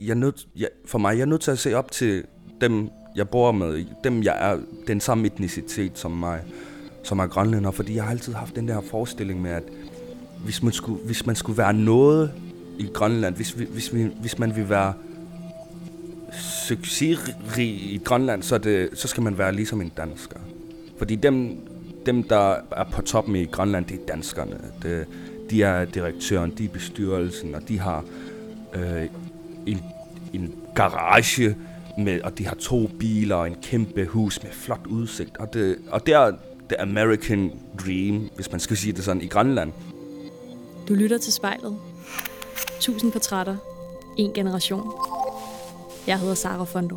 jeg er nødt, jeg, for mig, jeg er nødt til at se op til dem, jeg bor med, dem, jeg er den samme etnicitet som mig, som er grønlænder, fordi jeg har altid haft den der forestilling med, at hvis man skulle, hvis man skulle være noget i Grønland, hvis, vi, hvis, vi, hvis man vil være succesrig i Grønland, så, det, så skal man være ligesom en dansker. Fordi dem, dem, der er på toppen i Grønland, det er danskerne. Det, de er direktøren, de er bestyrelsen, og de har øh, en, en garage, med, og de har to biler og en kæmpe hus med flot udsigt. Og det, og det er the American dream, hvis man skal sige det sådan, i Grønland. Du lytter til spejlet. Tusind portrætter. En generation. Jeg hedder Sara Fondo.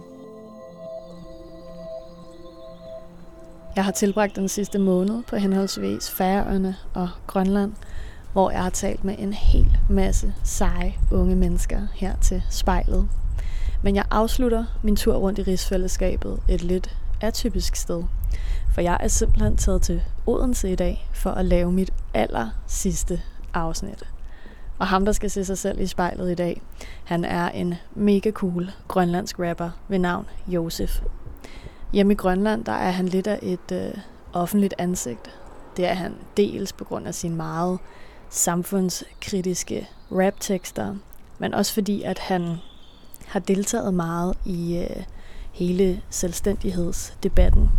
Jeg har tilbragt den sidste måned på henholdsvis Færøerne og Grønland, hvor jeg har talt med en hel masse seje unge mennesker her til spejlet. Men jeg afslutter min tur rundt i rigsfællesskabet et lidt atypisk sted. For jeg er simpelthen taget til Odense i dag for at lave mit aller sidste afsnit. Og ham, der skal se sig selv i spejlet i dag, han er en mega cool grønlandsk rapper ved navn Josef. Hjemme i Grønland, der er han lidt af et øh, offentligt ansigt. Det er han dels på grund af sin meget samfundskritiske raptekster, men også fordi, at han har deltaget meget i øh, hele selvstændighedsdebatten.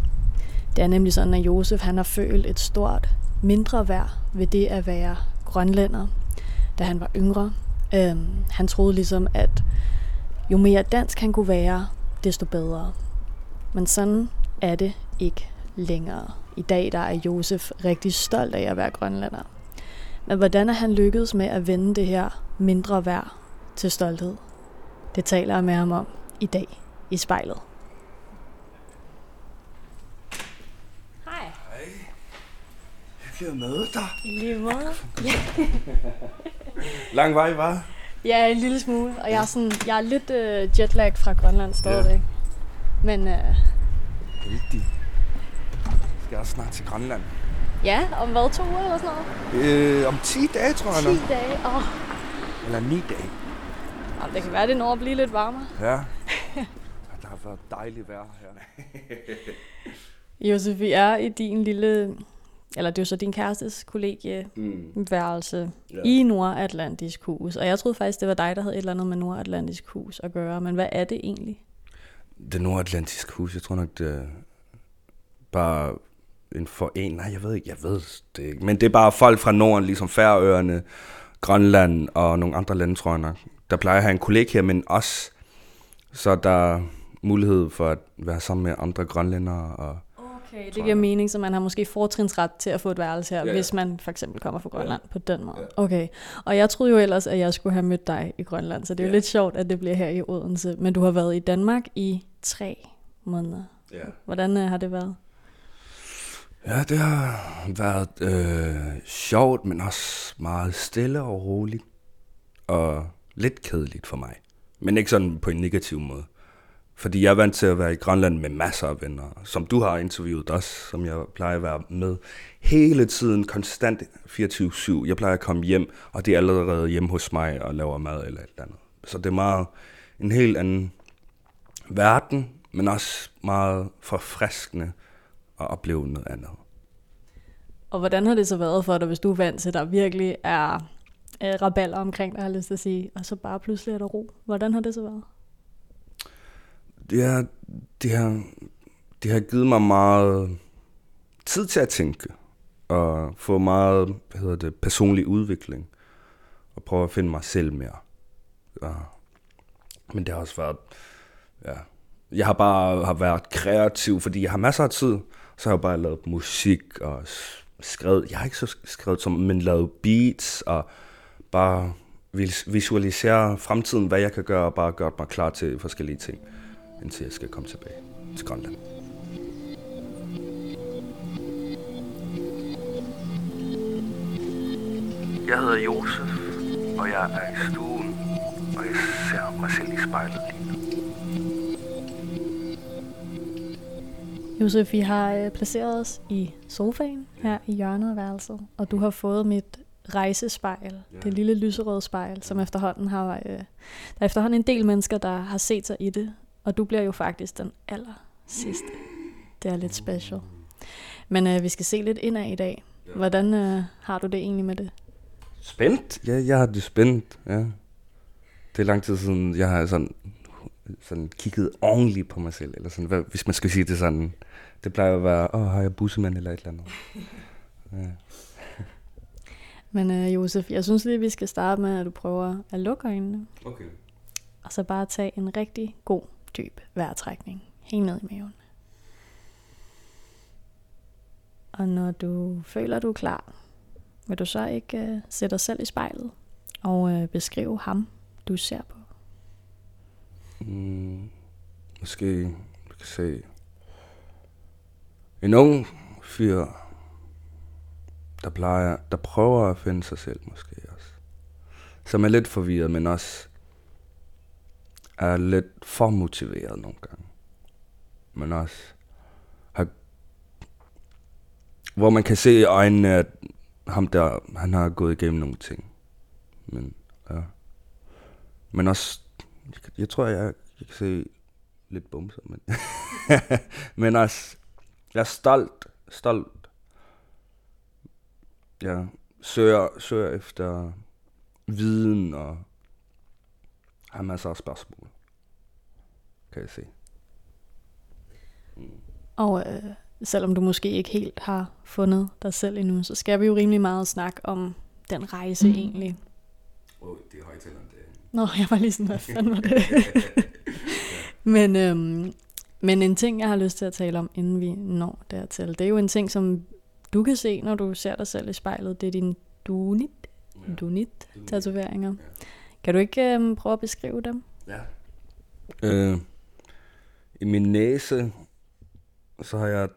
Det er nemlig sådan, at Josef han har følt et stort mindre værd ved det at være grønlænder, da han var yngre. Øhm, han troede ligesom, at jo mere dansk han kunne være, desto bedre. Men sådan er det ikke længere. I dag der er Josef rigtig stolt af at være grønlænder. Men hvordan er han lykkedes med at vende det her mindre værd til stolthed? Det taler jeg med ham om i dag i spejlet. Hej. Hej. Hyggeligt at møde dig. I lige måde. Lang vej, var? Ja, en lille smule. Og jeg er, sådan, jeg er lidt uh, jetlag fra Grønland stadigvæk. Men uh, Heldig. Skal jeg snart til Grønland? Ja, om hvad, to uger eller sådan noget? Øh, om 10 dage, tror jeg 10 nok. dage. Åh, Eller 9 dage. oh, det kan være, det når at blive lidt varmere. Ja. Der har været dejligt vejr her. Josef, vi er i din lille, eller det er jo så din kærestes kollegieværelse Mm. Ja. i Nordatlantisk Hus. Og jeg troede faktisk, det var dig, der havde et eller andet med Nordatlantisk Hus at gøre. Men hvad er det egentlig? Det nordatlantiske hus, jeg tror nok, det bare en forening. Nej, jeg ved ikke, jeg ved det ikke. Men det er bare folk fra Norden, ligesom Færøerne, Grønland og nogle andre lande, tror jeg nok. Der plejer at have en kollega her, men også så er der mulighed for at være sammen med andre grønlændere. Og Okay, det giver mening, så man har måske fortrinsret til at få et værelse her, Ja. hvis man for eksempel kommer fra Grønland på den måde. Ja. Okay, og jeg troede jo ellers, at jeg skulle have mødt dig i Grønland, så det er jo Ja. lidt sjovt, at det bliver her i Odense. Men du har været i Danmark i tre måneder. ja. Hvordan øh, har det været? Ja, det har været øh, sjovt, men også meget stille og roligt. Og lidt kedeligt for mig. Men ikke sådan på en negativ måde. Fordi jeg er vant til at være i Grønland med masser af venner, som du har interviewet også, som jeg plejer at være med hele tiden, konstant 24-7. Jeg plejer at komme hjem, og det er allerede hjemme hos mig og laver mad eller et eller andet. Så det er meget en helt anden verden, men også meget forfriskende at opleve noget andet. Og hvordan har det så været for dig, hvis du er vant til, at der virkelig er øh, raballer omkring dig, har lyst til at sige, og så bare pludselig er der ro? Hvordan har det så været? Det har, det har, det har givet mig meget tid til at tænke, og få meget, hvad hedder det, personlig udvikling, og prøve at finde mig selv mere. Ja. Men det har også været, ja, jeg har bare har været kreativ, fordi jeg har masser af tid, så har jeg bare lavet musik og skrevet, jeg har ikke så skrevet som, men lavet beats og bare visualisere fremtiden, hvad jeg kan gøre, og bare gøre mig klar til forskellige ting, indtil jeg skal komme tilbage til Grønland. Jeg hedder Josef, og jeg er i stuen, og jeg ser mig selv i spejlet lige Josef, vi har øh, placeret os i sofaen her i hjørnet af værelset, og du har fået mit rejsespejl, ja. det lille lyserøde spejl, som efterhånden har, øh, der er efterhånden en del mennesker, der har set sig i det, og du bliver jo faktisk den aller sidste. Det er lidt special. Men øh, vi skal se lidt indad i dag. Hvordan øh, har du det egentlig med det? Spændt? Ja, jeg har det spændt, ja. Det er lang tid siden, jeg har sådan, sådan kigget ordentligt på mig selv, eller sådan, hvad, hvis man skal sige det sådan. Det plejer at være, åh, oh, har jeg bussemand eller et eller andet. Ja. Men øh, Josef, jeg synes lige, vi skal starte med, at du prøver at lukke øjnene. Okay. Og så bare tage en rigtig god, dyb vejrtrækning. Helt ned i maven. Og når du føler, du er klar, vil du så ikke øh, sætte dig selv i spejlet og øh, beskrive ham, du ser på? Mm, måske, du kan se, en ung fyr, der, plejer, der prøver at finde sig selv måske også. Som er lidt forvirret, men også er lidt for motiveret nogle gange. Men også har, hvor man kan se i øjnene, at ham der, han har gået igennem nogle ting. Men, ja. Men også, jeg, tror, jeg, jeg kan se lidt bumser, men, men også, jeg er stolt, stolt. Jeg søger, søger efter viden og har masser af spørgsmål, kan jeg se. Mm. Og øh, selvom du måske ikke helt har fundet dig selv endnu, så skal vi jo rimelig meget snakke om den rejse mm. egentlig. Oh, det er højtaleren, det Nå, jeg var lige sådan, hvad fanden var det? men, øhm, men en ting, jeg har lyst til at tale om, inden vi når dertil, det er jo en ting, som du kan se, når du ser dig selv i spejlet. Det er din dunit, ja. dunit tatoveringer. Ja. Kan du ikke øhm, prøve at beskrive dem? Ja. Øh, I min næse, så har jeg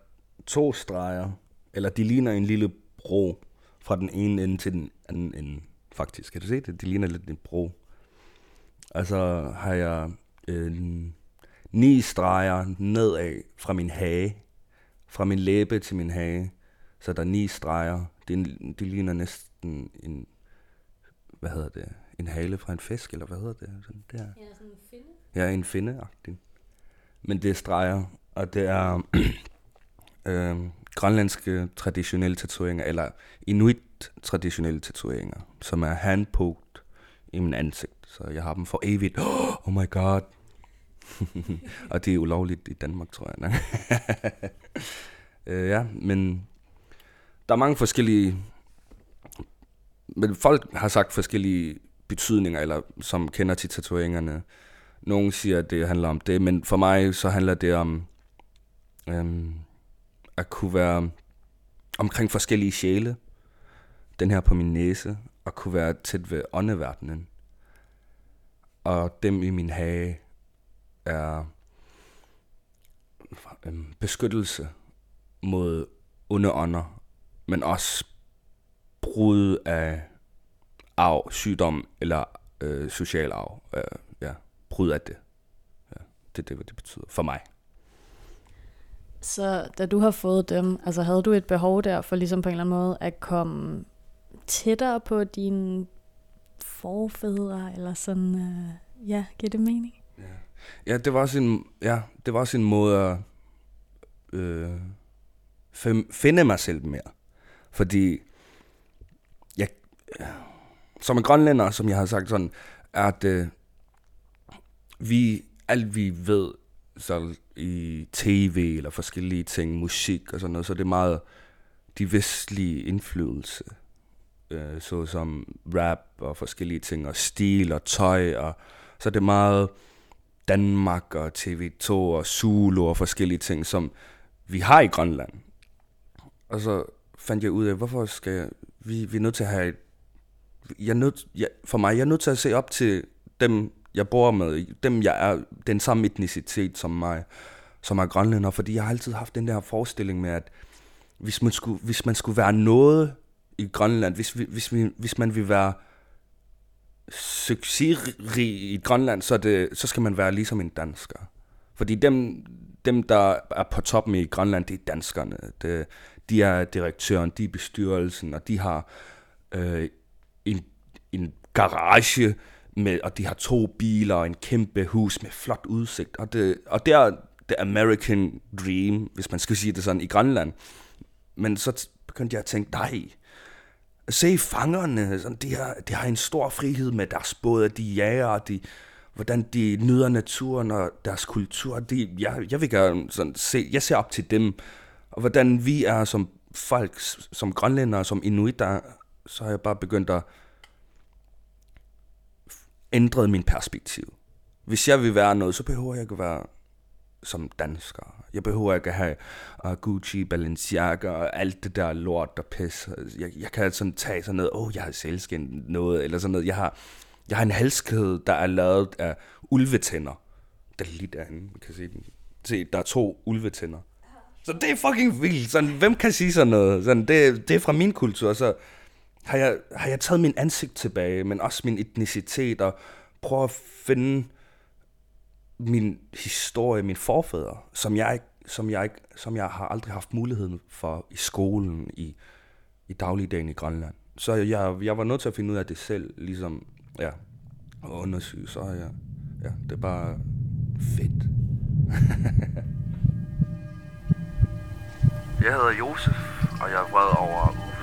to streger, eller de ligner en lille bro fra den ene ende til den anden ende, faktisk. Kan du se det? De ligner lidt en bro. Og så har jeg øh, ni streger nedad fra min hage, fra min læbe til min hage. Så der er ni streger. Det, det ligner næsten en, hvad hedder det, en hale fra en fisk, eller hvad hedder det? Sådan der. Ja, sådan en finde. Ja, en finde-agtig. Men det er streger, og det er øh, grønlandske traditionelle tatoveringer, eller inuit traditionelle tatoveringer, som er handpoked i min ansigt. Så jeg har dem for evigt. Oh my god. og det er ulovligt i Danmark, tror jeg. øh, ja, men der er mange forskellige... Men folk har sagt forskellige betydninger, eller som kender til tatoveringerne. Nogle siger, at det handler om det, men for mig så handler det om øhm, at kunne være omkring forskellige sjæle. Den her på min næse, og kunne være tæt ved åndeverdenen. Og dem i min hage er øhm, beskyttelse mod onde ånder, men også brud af arv, sygdom eller øh, social arv. Øh, ja, brud af det. Ja, det er det, hvad det betyder for mig. Så da du har fået dem, altså havde du et behov der for ligesom på en eller anden måde at komme tættere på dine forfædre, eller sådan, øh, ja, giver det mening? Ja, ja det var også en, ja, det var også en måde at øh, finde mig selv mere. Fordi jeg, øh, som en grønlænder, som jeg har sagt sådan, at øh, vi, alt vi ved, så i tv eller forskellige ting, musik og sådan noget, så det er meget de vestlige indflydelse, øh, såsom rap og forskellige ting, og stil og tøj, og så det meget Danmark og TV2 og Zulu og forskellige ting, som vi har i Grønland. Og så fandt jeg ud af, hvorfor skal jeg, vi, vi er nødt til at have et, jeg er nødt, jeg, for mig, jeg er nødt til at se op til dem, jeg bor med, dem jeg er, den samme etnicitet som mig, som er grønlænder, fordi jeg har altid haft den der forestilling med, at hvis man skulle, hvis man skulle være noget i Grønland, hvis, hvis, vi, hvis man vil være succesrig i Grønland, så, det, så skal man være ligesom en dansker. Fordi dem, dem, der er på toppen i Grønland, det er danskerne. Det, de er direktøren, de er bestyrelsen, og de har øh, en, en garage, med, og de har to biler og en kæmpe hus med flot udsigt. Og det, og det er the American dream, hvis man skal sige det sådan, i Grønland. Men så begyndte jeg at tænke, nej, se fangerne, sådan, de, har, de har en stor frihed med deres både, de jager, og de, hvordan de nyder naturen og deres kultur. De, jeg, jeg vil gerne sådan, se, jeg ser op til dem, og hvordan vi er som folk, som grønlændere, som inuiter, så har jeg bare begyndt at ændre min perspektiv. Hvis jeg vil være noget, så behøver jeg ikke at være som dansker. Jeg behøver ikke at have uh, Gucci, Balenciaga og alt det der lort, der pis. Jeg, jeg kan sådan tage sådan noget, åh, oh, jeg har selvskin noget, eller sådan noget. Jeg har, jeg har en halskæde, der er lavet af ulvetænder. Der er lige derinde, man kan se den. Se, der er to ulvetænder. Så det er fucking vildt. Sådan, hvem kan sige sådan noget? Sådan, det, det er fra min kultur, så har jeg, har jeg taget min ansigt tilbage, men også min etnicitet, og prøver at finde min historie, min forfædre, som jeg, som jeg, som jeg har aldrig haft muligheden for i skolen, i, i dagligdagen i Grønland. Så jeg, jeg var nødt til at finde ud af det selv, ligesom, ja, og undersøge, så ja, ja, det er bare fedt. jeg hedder Josef, og jeg er vred over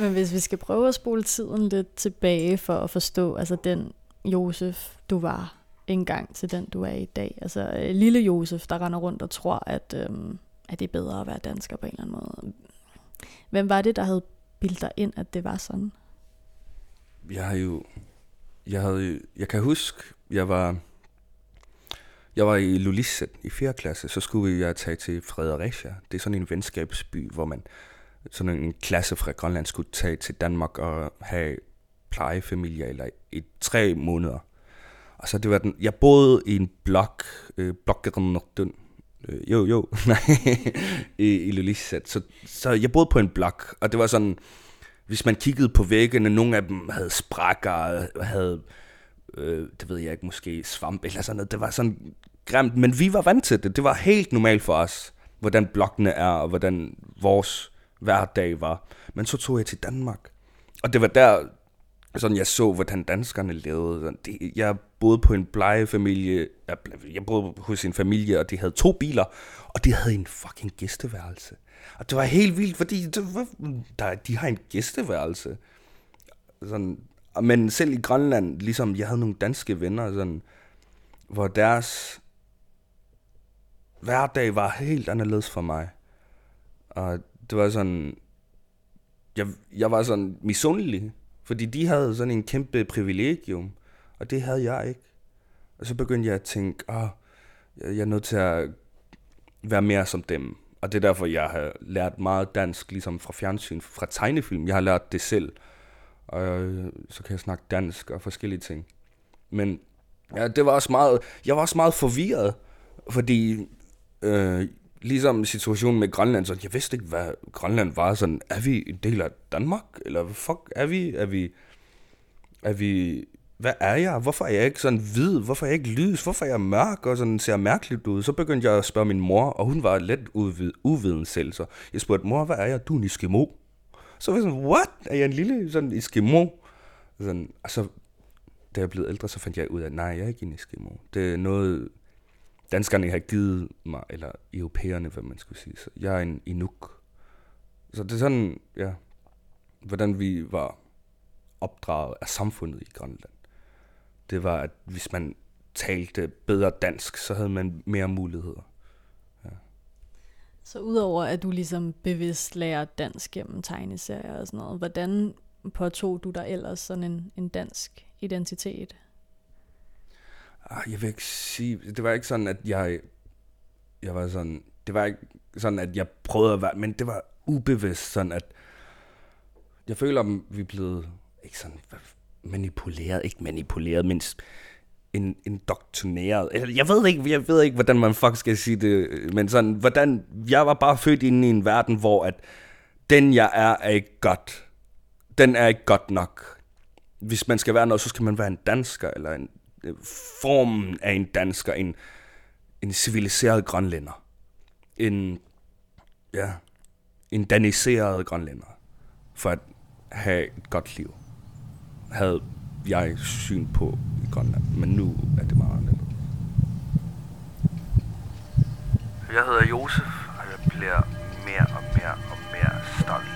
Men hvis vi skal prøve at spole tiden lidt tilbage for at forstå, altså den Josef, du var engang til den, du er i dag. Altså øh, lille Josef, der render rundt og tror, at, øhm, at det er bedre at være dansker på en eller anden måde. Hvem var det, der havde bildt dig ind, at det var sådan? Jeg har jo... Jeg, havde, jeg kan huske, jeg var... Jeg var i Lulisset i 4. klasse, så skulle jeg tage til Fredericia. Det er sådan en venskabsby, hvor man sådan en klasse fra Grønland skulle tage til Danmark og have plejefamilie eller i tre måneder. Og så det var den, jeg boede i en blok, øh, Blokkernortun, øh, jo jo, nej, i, i Lulisat. Så, så jeg boede på en blok, og det var sådan, hvis man kiggede på væggene, nogle af dem havde sprækker, havde, øh, det ved jeg ikke, måske svamp eller sådan noget. Det var sådan grimt, men vi var vant til det. Det var helt normalt for os, hvordan blokkene er, og hvordan vores hverdag var. Men så tog jeg til Danmark. Og det var der, sådan jeg så, hvordan danskerne levede. Jeg boede på en plejefamilie, jeg boede hos en familie, og de havde to biler, og de havde en fucking gæsteværelse. Og det var helt vildt, fordi det var, der, de har en gæsteværelse. Sådan, men selv i Grønland, ligesom jeg havde nogle danske venner, sådan, hvor deres hverdag var helt anderledes for mig. Og det var sådan, jeg, jeg var sådan misundelig, fordi de havde sådan en kæmpe privilegium, og det havde jeg ikke. Og så begyndte jeg at tænke, ah, jeg er nødt til at være mere som dem. Og det er derfor, jeg har lært meget dansk, ligesom fra fjernsyn, fra tegnefilm. Jeg har lært det selv. Og øh, så kan jeg snakke dansk og forskellige ting. Men ja, det var også meget, jeg var også meget forvirret, fordi øh, ligesom situationen med Grønland, så jeg vidste ikke, hvad Grønland var. Sådan, er vi en del af Danmark? Eller fuck, er vi, er vi, er vi, hvad er jeg? Hvorfor er jeg ikke sådan hvid? Hvorfor er jeg ikke lys? Hvorfor er jeg mørk og sådan ser mærkeligt ud? Så begyndte jeg at spørge min mor, og hun var lidt uvid, uviden selv. Så jeg spurgte, mor, hvad er jeg? Du er en Eskimo. Så var jeg sådan, what? Er jeg en lille sådan Eskimo? Sådan, altså, da jeg blev ældre, så fandt jeg ud af, nej, jeg er ikke en Eskimo. Det er noget, danskerne har givet mig, eller europæerne, hvad man skulle sige. Så jeg er en inuk. Så det er sådan, ja, hvordan vi var opdraget af samfundet i Grønland. Det var, at hvis man talte bedre dansk, så havde man mere muligheder. Ja. Så udover at du ligesom bevidst lærer dansk gennem tegneserier og sådan noget, hvordan påtog du dig ellers sådan en, en dansk identitet? Ah, jeg vil ikke sige, det var ikke sådan, at jeg, jeg var sådan, det var ikke sådan, at jeg prøvede at være, men det var ubevidst sådan, at jeg føler, at vi er blevet, ikke sådan manipuleret, ikke manipuleret, men en, indoktrineret. Jeg ved ikke, jeg ved ikke, hvordan man fuck skal sige det, men sådan, hvordan, jeg var bare født ind i en verden, hvor at den jeg er, er ikke godt. Den er ikke godt nok. Hvis man skal være noget, så skal man være en dansker, eller en formen af en dansker, en, en civiliseret grønlænder. En, ja, en daniseret grønlænder. For at have et godt liv. Havde jeg syn på i Grønland. Men nu er det meget andet. Jeg hedder Josef, og jeg bliver mere og mere og mere stolt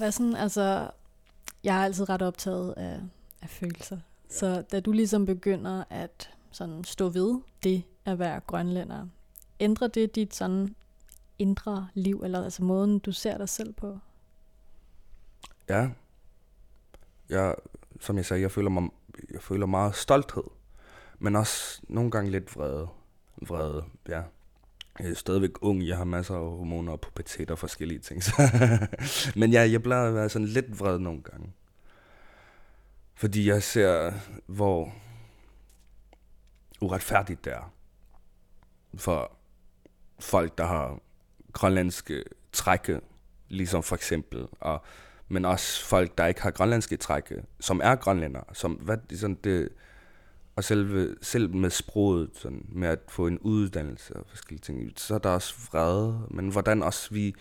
hvad sådan, altså, jeg er altid ret optaget af, af følelser. Så da du ligesom begynder at sådan stå ved det at være grønlænder, ændrer det dit sådan indre liv, eller altså måden, du ser dig selv på? Ja. Jeg, som jeg sagde, jeg føler, mig, jeg føler meget stolthed. Men også nogle gange lidt vrede. Vrede, ja. Jeg er stadigvæk ung, jeg har masser af hormoner og pubertet og forskellige ting. Så Men ja, jeg plejer at være sådan lidt vred nogle gange. Fordi jeg ser, hvor uretfærdigt det er for folk, der har grønlandske trække, ligesom for eksempel, og, men også folk, der ikke har grønlandske trække, som er grønlænder, som, hvad, sådan det, og selve, selv med sproget, sådan, med at få en uddannelse og forskellige ting, så er der også vrede, men hvordan også vi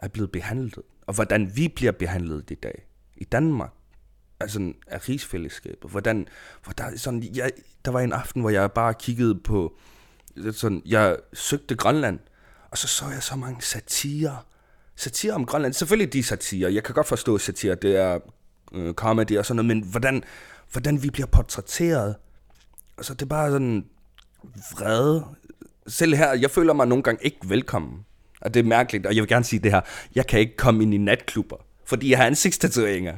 er blevet behandlet, og hvordan vi bliver behandlet i dag, i Danmark, altså af rigsfællesskabet, hvordan, hvor der, sådan, jeg, der var en aften, hvor jeg bare kiggede på, sådan, jeg søgte Grønland, og så så jeg så mange satire. Satire om Grønland. Selvfølgelig de satire. Jeg kan godt forstå satire. Det er øh, comedy og sådan noget. Men hvordan, hvordan vi bliver portrætteret. Altså det er bare sådan vrede. Selv her, jeg føler mig nogle gange ikke velkommen. Og det er mærkeligt. Og jeg vil gerne sige det her. Jeg kan ikke komme ind i natklubber. Fordi jeg har ansigtstatueringer.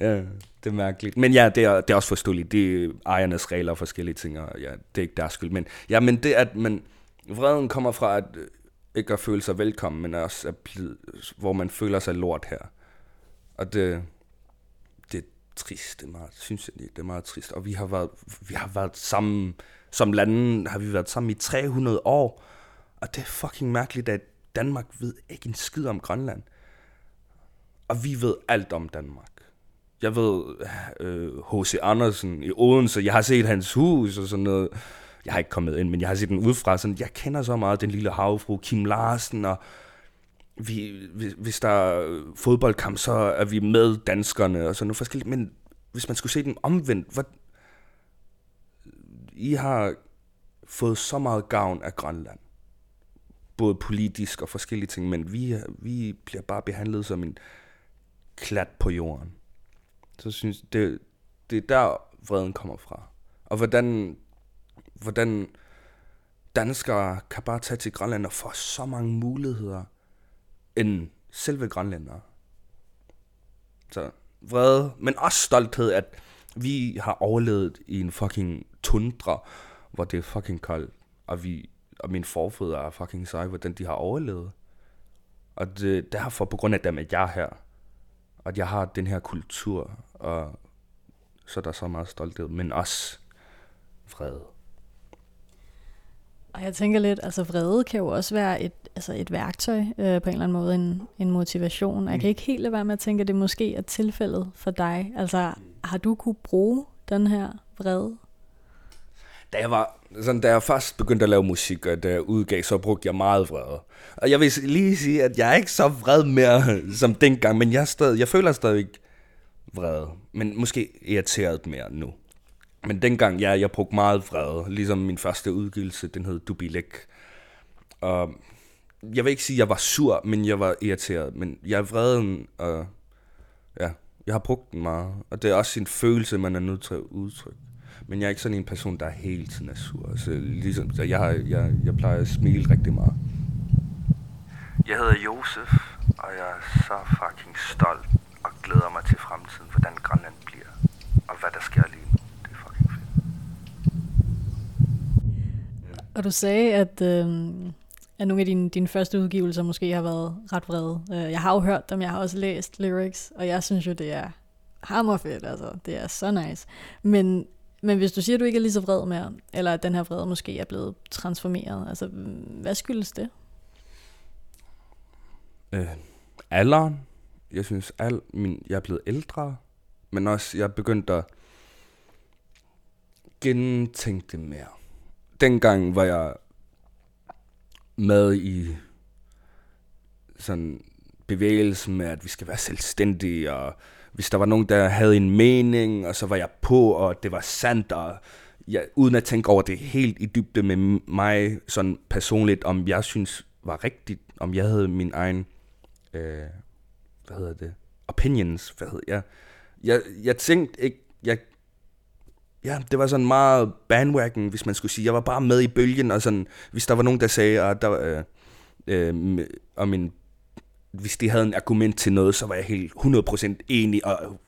Ja, det er mærkeligt. Men ja, det er, det er også forståeligt. Det er ejernes regler og forskellige ting, og ja, det er ikke deres skyld. Men, ja, men det at man, vreden kommer fra, at øh, ikke at føle sig velkommen, men også at blive, hvor man føler sig lort her. Og det, trist, det er meget, synes jeg, det er meget trist. Og vi har været, vi har været sammen, som lande har vi været sammen i 300 år, og det er fucking mærkeligt, at Danmark ved ikke en skid om Grønland. Og vi ved alt om Danmark. Jeg ved H.C. Øh, Andersen i Odense, jeg har set hans hus og sådan noget jeg har ikke kommet ind, men jeg har set den udefra, sådan, jeg kender så meget den lille havfru, Kim Larsen, og vi, hvis der er fodboldkamp, så er vi med danskerne, og sådan noget forskelligt, men hvis man skulle se den omvendt, hvad, I har fået så meget gavn af Grønland, både politisk og forskellige ting, men vi, vi bliver bare behandlet som en klat på jorden. Så synes det, det er der vreden kommer fra. Og hvordan hvordan danskere kan bare tage til Grønland og få så mange muligheder end selve grønlændere. Så vrede, men også stolthed, at vi har overlevet i en fucking tundra, hvor det er fucking koldt, og vi og mine forfædre er fucking seje, hvordan de har overlevet. Og det, derfor på grund af dem, at jeg er her, og at jeg har den her kultur, og så er der så meget stolthed, men også fred. Og jeg tænker lidt, altså vrede kan jo også være et, altså et værktøj øh, på en eller anden måde, en, en motivation. Jeg kan mm. ikke helt lade være med at tænke, at det måske er tilfældet for dig. Altså har du kunne bruge den her vrede? Da jeg var sådan, da jeg først begyndte at lave musik, og da jeg udgav, så brugte jeg meget vrede. Og jeg vil lige sige, at jeg er ikke så vred mere som dengang, men jeg, stadig, jeg føler stadig vrede. Men måske irriteret mere nu. Men dengang, ja, jeg brugte meget vrede. Ligesom min første udgivelse, den hed Dubilek. Og jeg vil ikke sige, at jeg var sur, men jeg var irriteret. Men jeg er vreden, og ja, jeg har brugt den meget. Og det er også en følelse, man er nødt til at udtrykke. Men jeg er ikke sådan en person, der hele tiden er sur. Så ligesom, så jeg, jeg, jeg plejer at smile rigtig meget. Jeg hedder Josef, og jeg er så fucking stolt og glæder mig til fremtiden, hvordan Grønland bliver, og hvad der sker lige og du sagde, at, øh, at nogle af dine, dine første udgivelser måske har været ret vrede. Øh, jeg har jo hørt dem, jeg har også læst lyrics, og jeg synes jo, det er hammerfedt, altså. Det er så nice. Men, men hvis du siger, at du ikke er lige så vred mere, eller at den her vrede måske er blevet transformeret, altså hvad skyldes det? Øh, alderen. Jeg synes, al min, jeg er blevet ældre. Men også, jeg begyndte at gentænke det mere. Dengang var jeg med i sådan bevægelsen med, at vi skal være selvstændige, og hvis der var nogen, der havde en mening, og så var jeg på, og det var sandt, og jeg, uden at tænke over det helt i dybde med mig sådan personligt, om jeg synes var rigtigt, om jeg havde min egen, øh, hvad hedder det, opinions, hvad hedder jeg, jeg, jeg tænkte ikke, jeg, ja, det var sådan meget bandwagon, hvis man skulle sige. Jeg var bare med i bølgen, og sådan, hvis der var nogen, der sagde, at der, øh, øh, om en, hvis de havde en argument til noget, så var jeg helt 100% enig, og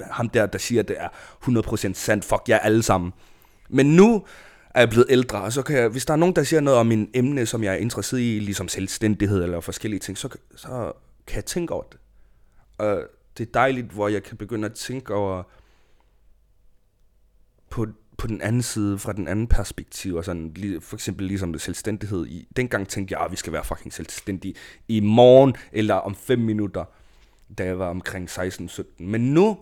ham der, der siger, at det er 100% sandt, fuck jer alle sammen. Men nu er jeg blevet ældre, og så kan jeg, hvis der er nogen, der siger noget om en emne, som jeg er interesseret i, ligesom selvstændighed eller forskellige ting, så, så kan jeg tænke over det. Og det er dejligt, hvor jeg kan begynde at tænke over på, på den anden side, fra den anden perspektiv, og sådan, for eksempel ligesom det selvstændighed. I, dengang tænkte jeg, at vi skal være fucking selvstændige i morgen, eller om fem minutter, da jeg var omkring 16-17. Men nu,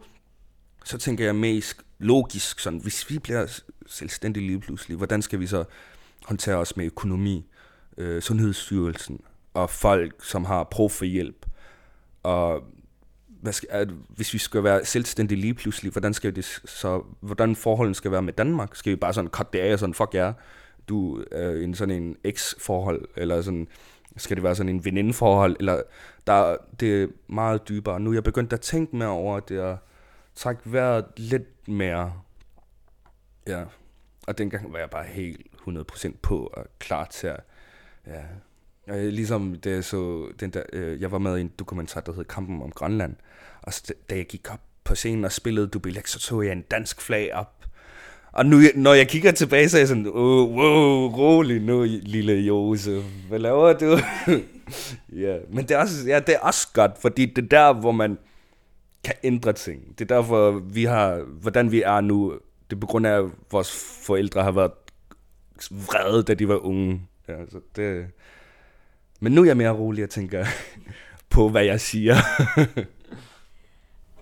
så tænker jeg mest logisk, sådan, hvis vi bliver selvstændige lige pludselig, hvordan skal vi så håndtere os med økonomi, øh, Sundhedsstyrelsen, og folk, som har brug for hjælp, og hvad skal, at, hvis vi skal være selvstændige lige pludselig, hvordan skal det så, hvordan forholdene skal være med Danmark? Skal vi bare sådan cut det af og sådan, fuck ja, du er en sådan en eks-forhold, eller sådan, skal det være sådan en venindeforhold, eller der, det er meget dybere. Nu er jeg begyndt at tænke mere over det, og trække vejret lidt mere, ja, og dengang var jeg bare helt 100% på og klar til at, ja, Øh, ligesom jeg så, den der, øh, jeg var med i en dokumentar, der hed Kampen om Grønland, og da jeg gik op på scenen og spillede Dubilek, så tog jeg en dansk flag op. Og nu, når jeg kigger tilbage, så er jeg sådan, oh, wow, rolig nu, lille Josef. Hvad laver du? ja, men det er, også, ja, det er også godt, fordi det er der, hvor man kan ændre ting. Det er derfor, vi har, hvordan vi er nu, det er på grund af, at vores forældre har været vrede, da de var unge. Ja, så det, men nu er jeg mere rolig og tænker på, hvad jeg siger.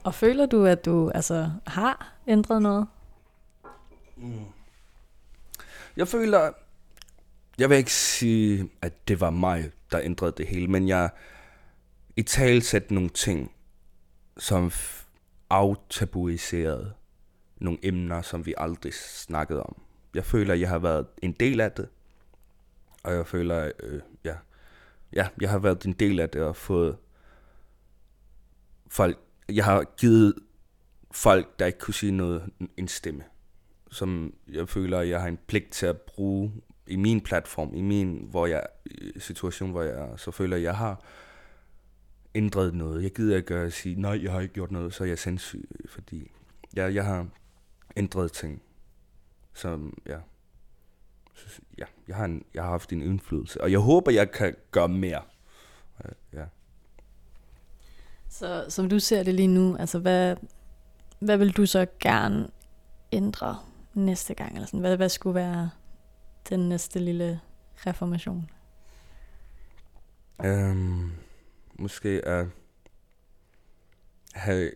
og føler du, at du altså har ændret noget? Mm. Jeg føler, jeg vil ikke sige, at det var mig, der ændrede det hele, men jeg i tale nogle ting, som aftabuiserede nogle emner, som vi aldrig snakkede om. Jeg føler, at jeg har været en del af det, og jeg føler, øh, ja, ja, jeg har været en del af det og fået folk, jeg har givet folk, der ikke kunne sige noget, en stemme, som jeg føler, jeg har en pligt til at bruge i min platform, i min hvor jeg, situation, hvor jeg er, så føler jeg, jeg har ændret noget. Jeg gider ikke at sige, nej, jeg har ikke gjort noget, så er jeg sindssyg, fordi jeg, jeg har ændret ting, som, ja, ja, jeg har, en, jeg har haft en indflydelse, og jeg håber, jeg kan gøre mere. Ja. Så som du ser det lige nu, altså hvad, hvad vil du så gerne ændre næste gang? Eller sådan? Hvad, hvad skulle være den næste lille reformation? Um, måske at have,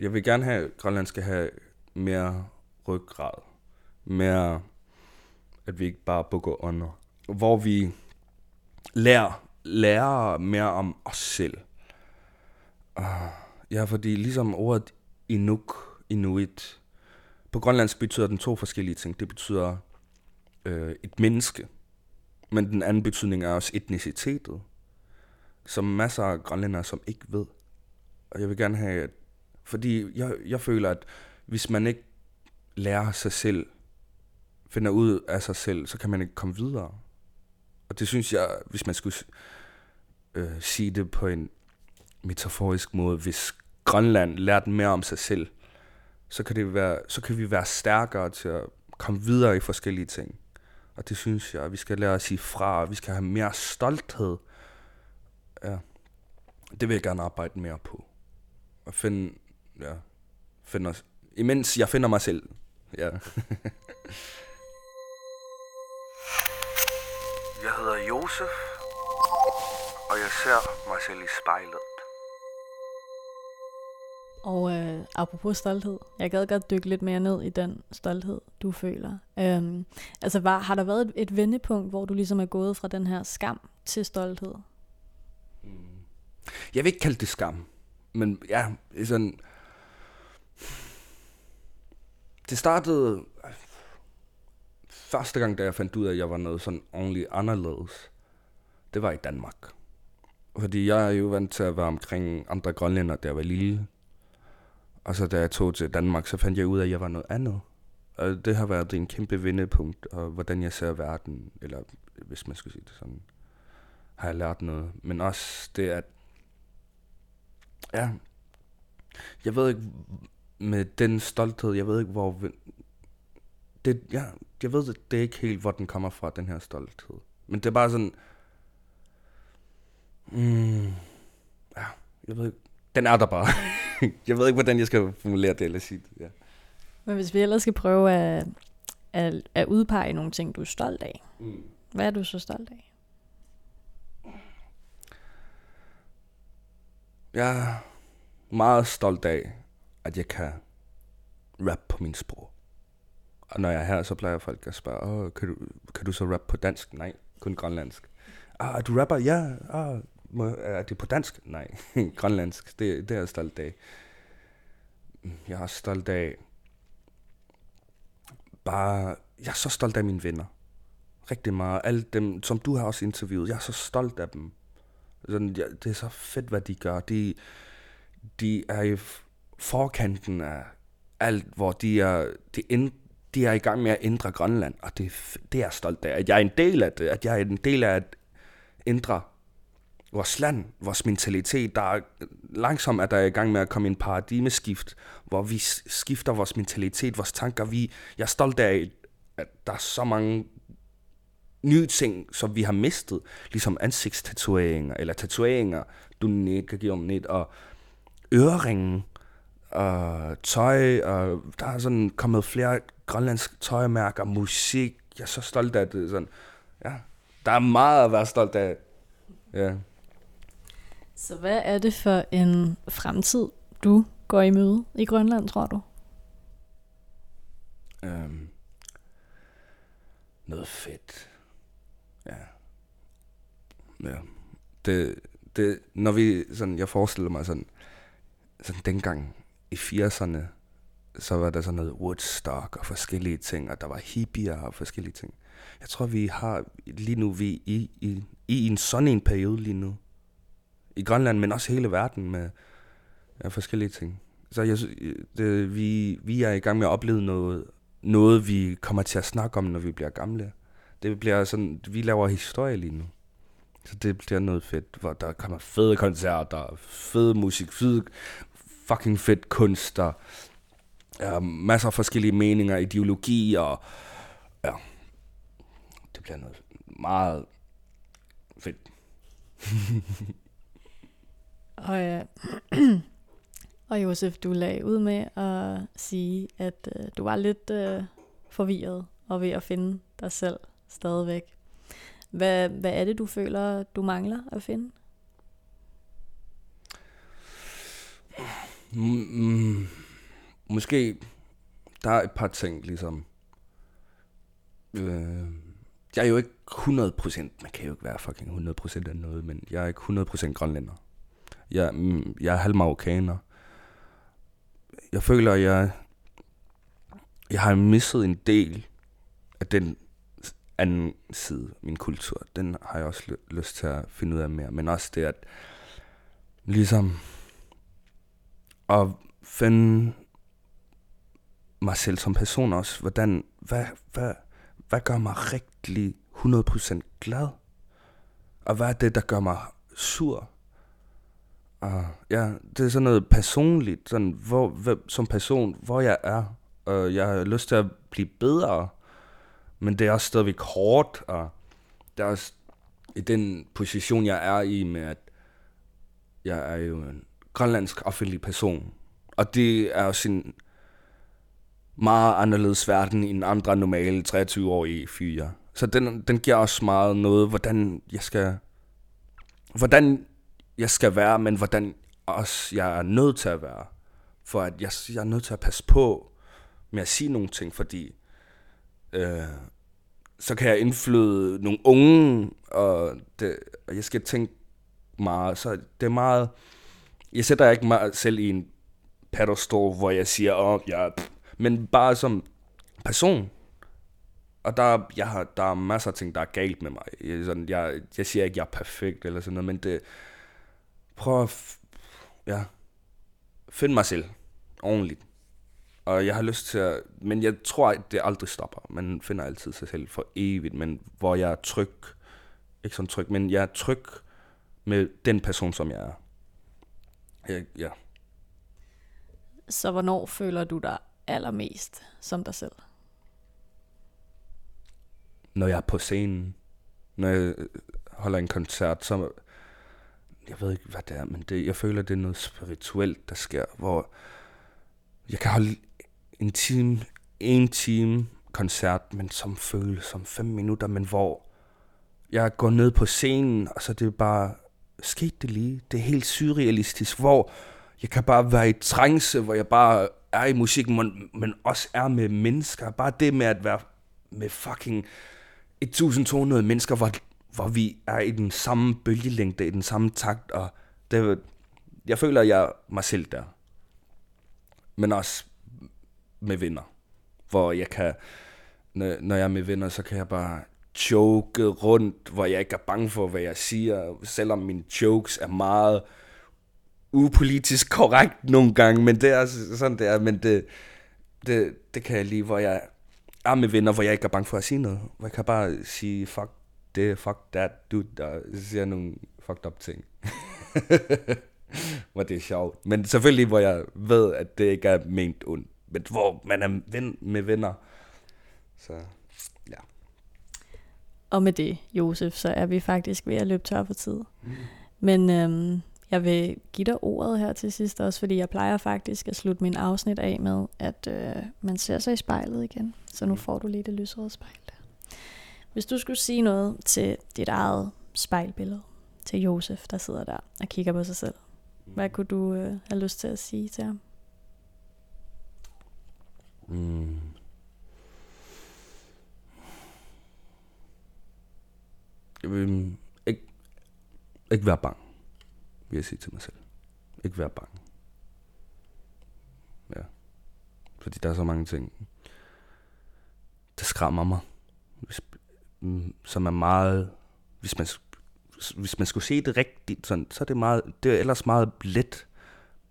jeg vil gerne have, at Grønland skal have mere ryggrad, mere at vi ikke bare bukker under. Hvor vi lærer, lærer mere om os selv. Ah, ja, fordi ligesom ordet Inuk, Inuit, på grønlandsk betyder den to forskellige ting. Det betyder øh, et menneske, men den anden betydning er også etnicitetet, som masser af grønlændere, som ikke ved. Og jeg vil gerne have, fordi jeg, jeg føler, at hvis man ikke lærer sig selv finder ud af sig selv, så kan man ikke komme videre. Og det synes jeg, hvis man skulle øh, sige det på en metaforisk måde, hvis Grønland lærte mere om sig selv, så kan, det være, så kan vi være stærkere til at komme videre i forskellige ting. Og det synes jeg, vi skal lære at sige fra, og vi skal have mere stolthed. Ja. Det vil jeg gerne arbejde mere på. Og finde, ja, finde os, imens jeg finder mig selv. Ja. Jeg hedder Josef, og jeg ser mig selv i spejlet. Og øh, apropos stolthed, jeg gad godt dykke lidt mere ned i den stolthed, du føler. Øhm, altså var, har der været et, et vendepunkt, hvor du ligesom er gået fra den her skam til stolthed? Jeg vil ikke kalde det skam, men ja, det er sådan... Det startede første gang, da jeg fandt ud af, at jeg var noget sådan ordentligt anderledes. Det var i Danmark. Fordi jeg er jo vant til at være omkring andre grønlænder, da jeg var lille. Og så da jeg tog til Danmark, så fandt jeg ud af, at jeg var noget andet. Og det har været en kæmpe vendepunkt, og hvordan jeg ser verden, eller hvis man skulle sige det sådan, har jeg lært noget. Men også det, at Ja. Jeg ved ikke, med den stolthed, jeg ved ikke, hvor... Det, ja, jeg ved, det er ikke helt, hvor den kommer fra, den her stolthed. Men det er bare sådan... Mm, ja, jeg ved ikke. Den er der bare. jeg ved ikke, hvordan jeg skal formulere det eller sige det. Ja. Men hvis vi ellers skal prøve at, at, at udpege nogle ting, du er stolt af. Mm. Hvad er du så stolt af? Jeg er meget stolt af, at jeg kan rap på min sprog. Og når jeg er her, så plejer folk at spørge, Åh, kan, du, kan du så rap på dansk? Nej, kun grønlandsk. Ah, du rapper? Ja. Ah, må, er det på dansk? Nej, grønlandsk. Det, det er jeg stolt af. Jeg er stolt af bare... Jeg er så stolt af mine venner. Rigtig meget. Alle dem, som du har også interviewet. Jeg er så stolt af dem. Sådan, ja, det er så fedt, hvad de gør. De, de er i forkanten af alt, hvor de er, de, ind, de er i gang med at ændre Grønland, og det, det er jeg stolt af. At jeg er en del af det, at jeg er en del af at ændre vores land, vores mentalitet. Der er langsomt er der i gang med at komme en paradigmeskift, hvor vi skifter vores mentalitet, vores tanker. Vi, jeg er stolt af, at der er så mange nye ting, som vi har mistet, ligesom ansigtstatueringer, eller tatoveringer, du kan give om net, og øreringen, og tøj, og der er sådan kommet flere grønlandske tøjmærker, musik, jeg er så stolt af det, sådan, ja, der er meget at være stolt af, ja. Så hvad er det for en fremtid, du går i møde i Grønland, tror du? Um, noget fedt. Ja. Ja. Det, det, når vi, sådan, jeg forestiller mig sådan, sådan dengang i 80'erne, så var der sådan noget Woodstock og forskellige ting, og der var hippier og forskellige ting. Jeg tror, vi har lige nu, vi i, i, i en sådan en periode lige nu, i Grønland, men også hele verden med ja, forskellige ting. Så jeg, det, vi, vi er i gang med at opleve noget, noget, vi kommer til at snakke om, når vi bliver gamle. Det bliver sådan, vi laver historie lige nu. Så det bliver noget fedt, hvor der kommer fede koncerter, fede musik, fede, fucking fedt kunst, der er masser af forskellige meninger, ideologier, og ja, det bliver noget meget fedt. og, ja. og Josef, du lagde ud med at sige, at uh, du var lidt uh, forvirret og ved at finde dig selv stadigvæk. Hvad, hvad er det, du føler, du mangler at finde? Mm, mm, måske, der er et par ting, ligesom. Øh, jeg er jo ikke 100%, man kan jo ikke være fucking 100% af noget, men jeg er ikke 100% grønlænder. Jeg, mm, jeg er halv marokkaner. Jeg føler, at jeg, jeg har misset en del af den anden side, min kultur. Den har jeg også lyst til at finde ud af mere. Men også det, at ligesom at finde mig selv som person også. Hvordan, hvad, hvad, hvad gør mig rigtig 100% glad? Og hvad er det, der gør mig sur? Og ja, det er sådan noget personligt, sådan, hvor, hvem, som person, hvor jeg er. Og jeg har lyst til at blive bedre, men det er også stadigvæk hårdt, og det er også i den position, jeg er i med, at jeg er jo en grønlandsk offentlig person. Og det er jo sin meget anderledes verden end andre normale 23-årige fyre. Så den, den giver også meget noget, hvordan jeg skal, hvordan jeg skal være, men hvordan også jeg er nødt til at være. for at jeg, jeg er nødt til at passe på med at sige nogle ting, fordi øh, så kan jeg indflyde nogle unge, og, det, og jeg skal tænke meget, så det er meget, jeg sætter ikke mig selv i en pedestal, hvor jeg siger, åh, oh, ja, men bare som person, og der, jeg har, der er masser af ting, der er galt med mig. Jeg, sådan, jeg, jeg siger ikke, jeg er perfekt eller sådan noget, men det, prøv at, ja, find mig selv ordentligt. Og jeg har lyst til at, men jeg tror, at det aldrig stopper. Man finder altid sig selv for evigt, men hvor jeg er tryg, ikke sådan tryg, men jeg er tryg med den person, som jeg er. Jeg, ja. Så hvornår føler du dig allermest som dig selv? Når jeg er på scenen, når jeg holder en koncert, så jeg ved ikke, hvad det er, men det, jeg føler, det er noget spirituelt, der sker, hvor jeg kan holde en time, en time koncert, men som føles som fem minutter, men hvor jeg går ned på scenen, og så det er bare skete det lige. Det er helt surrealistisk, hvor jeg kan bare være i trance, hvor jeg bare er i musikken, men, men også er med mennesker. Bare det med at være med fucking 1200 mennesker, hvor, hvor vi er i den samme bølgelængde, i den samme takt, og det, jeg føler, at jeg er mig selv der. Men også med venner, hvor jeg kan, når jeg er med venner, så kan jeg bare joke rundt, hvor jeg ikke er bange for, hvad jeg siger, selvom mine jokes er meget upolitisk korrekt nogle gange, men det er sådan, det er, men det, det, det kan jeg lige, hvor jeg er med venner, hvor jeg ikke er bange for at sige noget, hvor jeg kan bare sige, fuck det, fuck that, dude, der siger nogle fucked up ting. hvor det er sjovt. Men selvfølgelig, hvor jeg ved, at det ikke er ment ondt, men hvor man er ven med venner. Så. Og med det, Josef, så er vi faktisk ved at løbe tør for tid. Mm. Men øhm, jeg vil give dig ordet her til sidst også, fordi jeg plejer faktisk at slutte min afsnit af med, at øh, man ser sig i spejlet igen. Så nu mm. får du lige det lysrøde spejl der. Hvis du skulle sige noget til dit eget spejlbillede, til Josef, der sidder der og kigger på sig selv, hvad kunne du øh, have lyst til at sige til ham? Mm. Jeg vil ikke, ikke være bange, vil jeg sige til mig selv. Ikke være bange. Ja. Fordi der er så mange ting, der skræmmer mig. Hvis, mm, som er meget... Hvis man, hvis man skulle se det rigtigt, sådan, så er det, meget, det er ellers meget let.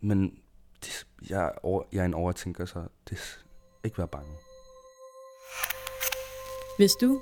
Men det, jeg, over, jeg er en overtænker, så det, ikke være bange. Hvis du